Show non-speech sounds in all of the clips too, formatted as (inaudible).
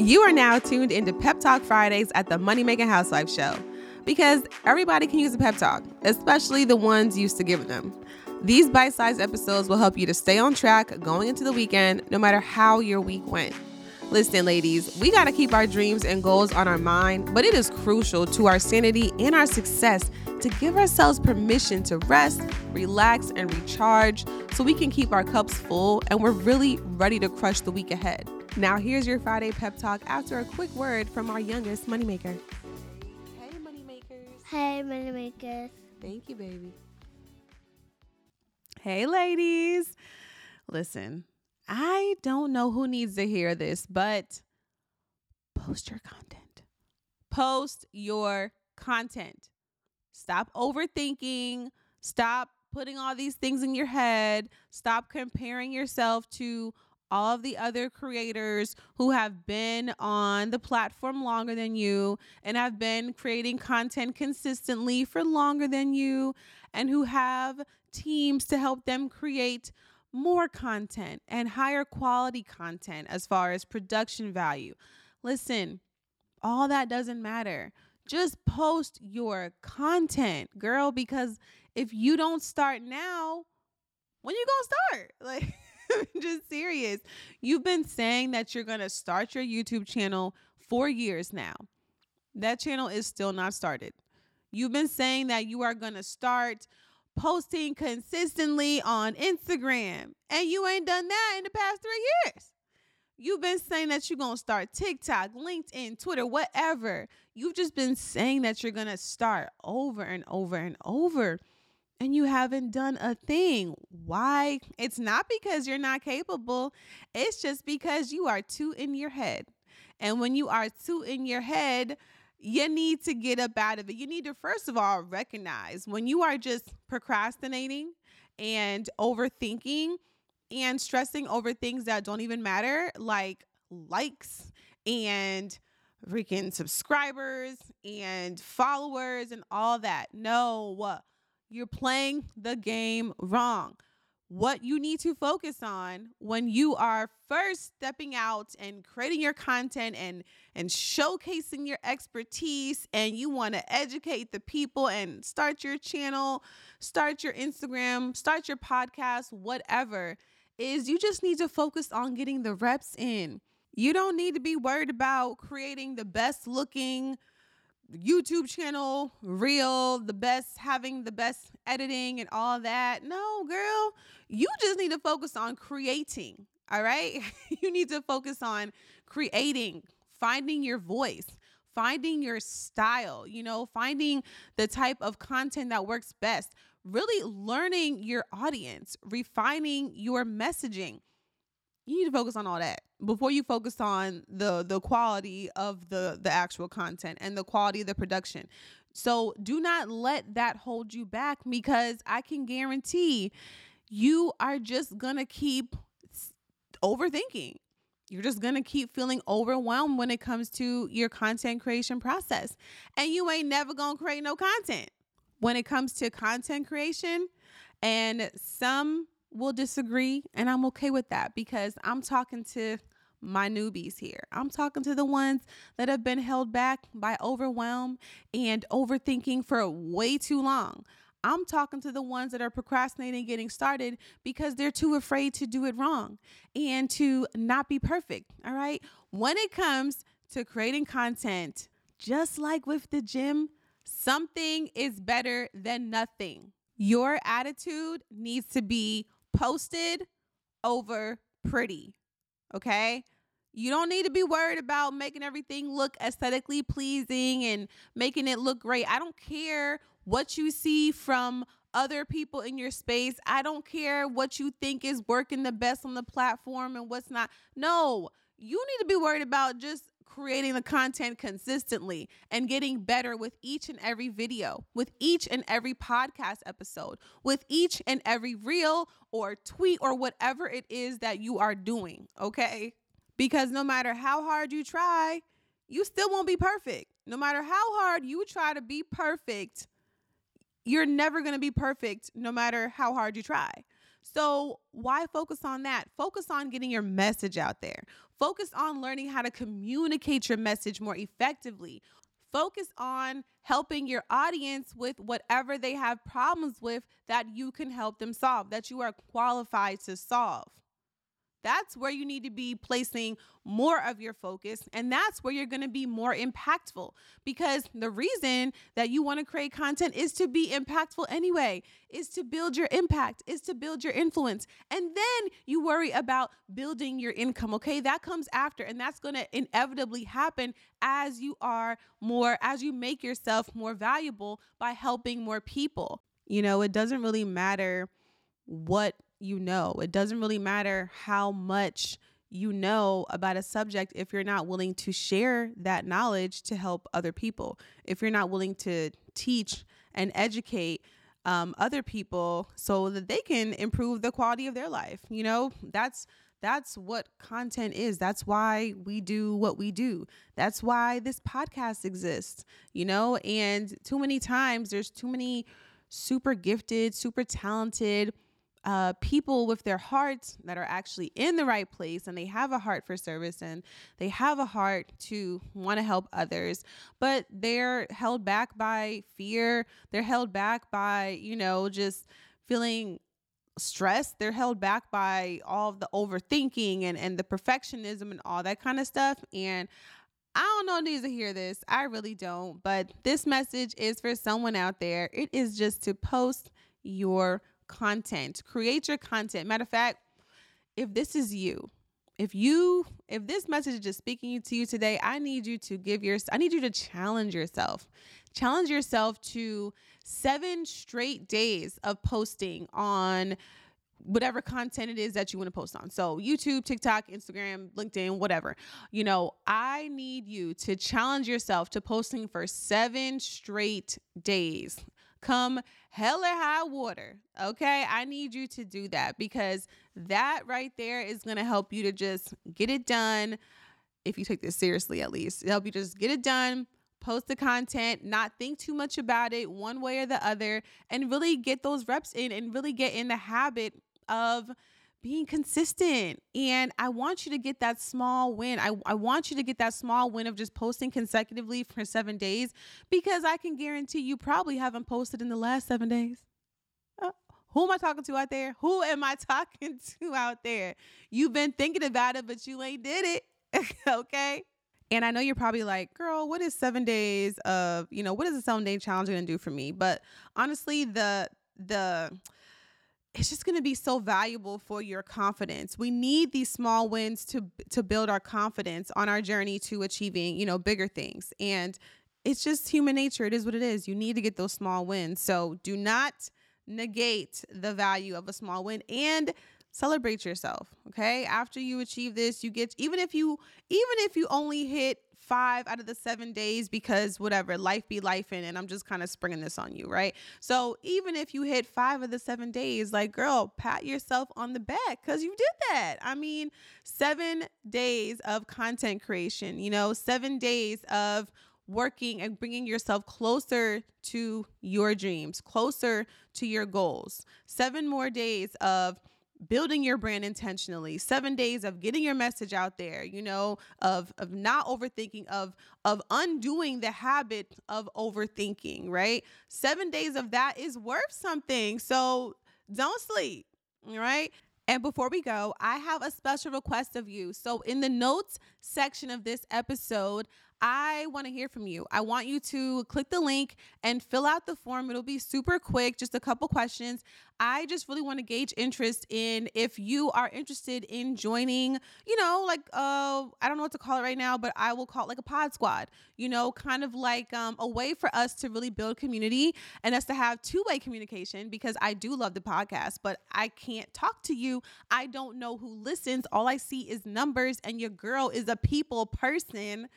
You are now tuned into Pep Talk Fridays at the Money Making Housewife Show because everybody can use a pep talk, especially the ones used to giving them. These bite sized episodes will help you to stay on track going into the weekend, no matter how your week went. Listen, ladies, we got to keep our dreams and goals on our mind, but it is crucial to our sanity and our success to give ourselves permission to rest, relax, and recharge so we can keep our cups full and we're really ready to crush the week ahead. Now, here's your Friday pep talk after a quick word from our youngest moneymaker. Hey, moneymakers. Hey, Moneymakers. Thank you, baby. Hey, ladies. Listen, I don't know who needs to hear this, but post your content. Post your content. Stop overthinking. Stop putting all these things in your head. Stop comparing yourself to all of the other creators who have been on the platform longer than you and have been creating content consistently for longer than you and who have teams to help them create more content and higher quality content as far as production value. Listen, all that doesn't matter. Just post your content, girl, because if you don't start now, when you going to start? (laughs) Like (laughs) just serious. You've been saying that you're going to start your YouTube channel for years now. That channel is still not started. You've been saying that you are going to start posting consistently on Instagram, and you ain't done that in the past three years. You've been saying that you're going to start TikTok, LinkedIn, Twitter, whatever. You've just been saying that you're going to start over and over and over and you haven't done a thing. Why? It's not because you're not capable, it's just because you are too in your head. And when you are too in your head, you need to get up out of it. You need to, first of all, recognize when you are just procrastinating and overthinking and stressing over things that don't even matter, like likes and freaking subscribers and followers and all that. No, you're playing the game wrong. What you need to focus on when you are first stepping out and creating your content and and showcasing your expertise and you want to educate the people and start your channel, start your Instagram, start your podcast, whatever, is you just need to focus on getting the reps in. You don't need to be worried about creating the best looking YouTube channel, real, the best, having the best editing and all that. No, girl, you just need to focus on creating. All right. (laughs) you need to focus on creating, finding your voice, finding your style, you know, finding the type of content that works best, really learning your audience, refining your messaging you need to focus on all that before you focus on the the quality of the the actual content and the quality of the production. So do not let that hold you back because i can guarantee you are just gonna keep overthinking. You're just gonna keep feeling overwhelmed when it comes to your content creation process. And you ain't never gonna create no content. When it comes to content creation and some will disagree, and I'm okay with that because I'm talking to my newbies here. I'm talking to the ones that have been held back by overwhelm and overthinking for way too long. I'm talking to the ones that are procrastinating getting started because they're too afraid to do it wrong and to not be perfect. All right. When it comes to creating content, just like with the gym, something is better than nothing. Your attitude needs to be posted over pretty. Okay? You don't need to be worried about making everything look aesthetically pleasing and making it look great. I don't care what you see from other people in your space. I don't care what you think is working the best on the platform and what's not. No, you need to be worried about just creating the content consistently and getting better with each and every video, with each and every podcast episode, with each and every reel or tweet or whatever it is that you are doing, okay? Because no matter how hard you try, you still won't be perfect. No matter how hard you try to be perfect, you're never going to be perfect no matter how hard you try. So, why focus on that? Focus on getting your message out there. Focus on learning how to communicate your message more effectively. Focus on helping your audience with whatever they have problems with that you can help them solve, that you are qualified to solve. That's where you need to be placing more of your focus. And that's where you're going to be more impactful because the reason that you want to create content is to be impactful anyway, is to build your impact, is to build your influence. And then you worry about building your income. Okay. That comes after. And that's going to inevitably happen as you are more, as you make yourself more valuable by helping more people. You know, it doesn't really matter what you know. It doesn't really matter how much you know about a subject if you're not willing to share that knowledge to help other people. If you're not willing to teach and educate um, other people so that they can improve the quality of their life. You know, that's that's what content is. That's why we do what we do. That's why this podcast exists, you know? And too many times there's too many super gifted, super talented uh, people with their hearts that are actually in the right place and they have a heart for service and they have a heart to want to help others, but they're held back by fear. They're held back by, you know, just feeling stressed. They're held back by all the overthinking and, and the perfectionism and all that kind of stuff. And I don't know needs to hear this. I really don't. But this message is for someone out there. It is just to post your content. Create your content. Matter of fact, if this is you, if you if this message is just speaking to you today, I need you to give your I need you to challenge yourself. Challenge yourself to 7 straight days of posting on whatever content it is that you want to post on. So, YouTube, TikTok, Instagram, LinkedIn, whatever. You know, I need you to challenge yourself to posting for 7 straight days come hell or high water. Okay. I need you to do that because that right there is going to help you to just get it done. If you take this seriously, at least, help you just get it done, post the content, not think too much about it one way or the other, and really get those reps in and really get in the habit of being consistent. And I want you to get that small win. I, I want you to get that small win of just posting consecutively for seven days because I can guarantee you probably haven't posted in the last seven days. Uh, who am I talking to out there? Who am I (laughs) talking to out there? You've been thinking about it, but you ain't did it. (laughs) okay. And I know you're probably like, girl, what is seven days of, you know, what is a seven day challenge gonna do for me? But honestly, the, the, it's just going to be so valuable for your confidence. We need these small wins to to build our confidence on our journey to achieving, you know, bigger things. And it's just human nature. It is what it is. You need to get those small wins. So do not negate the value of a small win and celebrate yourself, okay? After you achieve this, you get even if you even if you only hit five out of the seven days because whatever, life be life in, and I'm just kind of springing this on you, right? So even if you hit five of the seven days, like, girl, pat yourself on the back because you did that. I mean, seven days of content creation, you know, seven days of working and bringing yourself closer to your dreams, closer to your goals. Seven more days of building your brand intentionally seven days of getting your message out there you know of of not overthinking of of undoing the habit of overthinking right seven days of that is worth something so don't sleep right and before we go, I have a special request of you. So, in the notes section of this episode, I want to hear from you. I want you to click the link and fill out the form. It'll be super quick, just a couple questions. I just really want to gauge interest in if you are interested in joining, you know, like uh I don't know what to call it right now, but I will call it like a pod squad, you know, kind of like um, a way for us to really build community and us to have two-way communication because I do love the podcast, but I can't talk to you. I don't know who listens. All I see is numbers and your girl is a people person.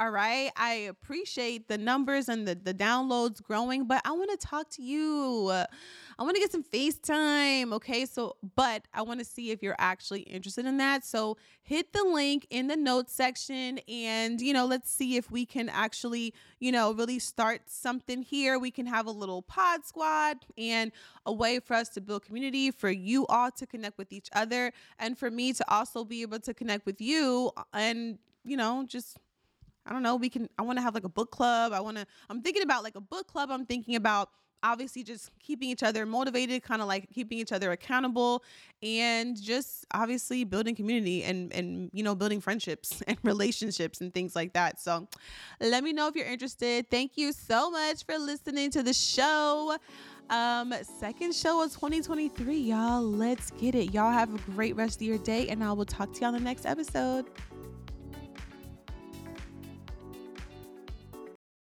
All right. I appreciate the numbers and the, the downloads growing, but I want to talk to you. I want to get some FaceTime. Okay. So, but I want to see if you're actually interested in that. So hit the link in the notes section and, you know, let's see if we can actually, you know, really start something here. We can have a little pod squad and a way for us to build community, for you all to connect with each other, and for me to also be able to connect with you and, you know, just I don't know, we can I want to have like a book club. I want to I'm thinking about like a book club. I'm thinking about obviously just keeping each other motivated, kind of like keeping each other accountable and just obviously building community and and you know, building friendships (laughs) and relationships and things like that. So, let me know if you're interested. Thank you so much for listening to the show. Um, second show of 2023, y'all. Let's get it. Y'all have a great rest of your day, and I will talk to you on the next episode.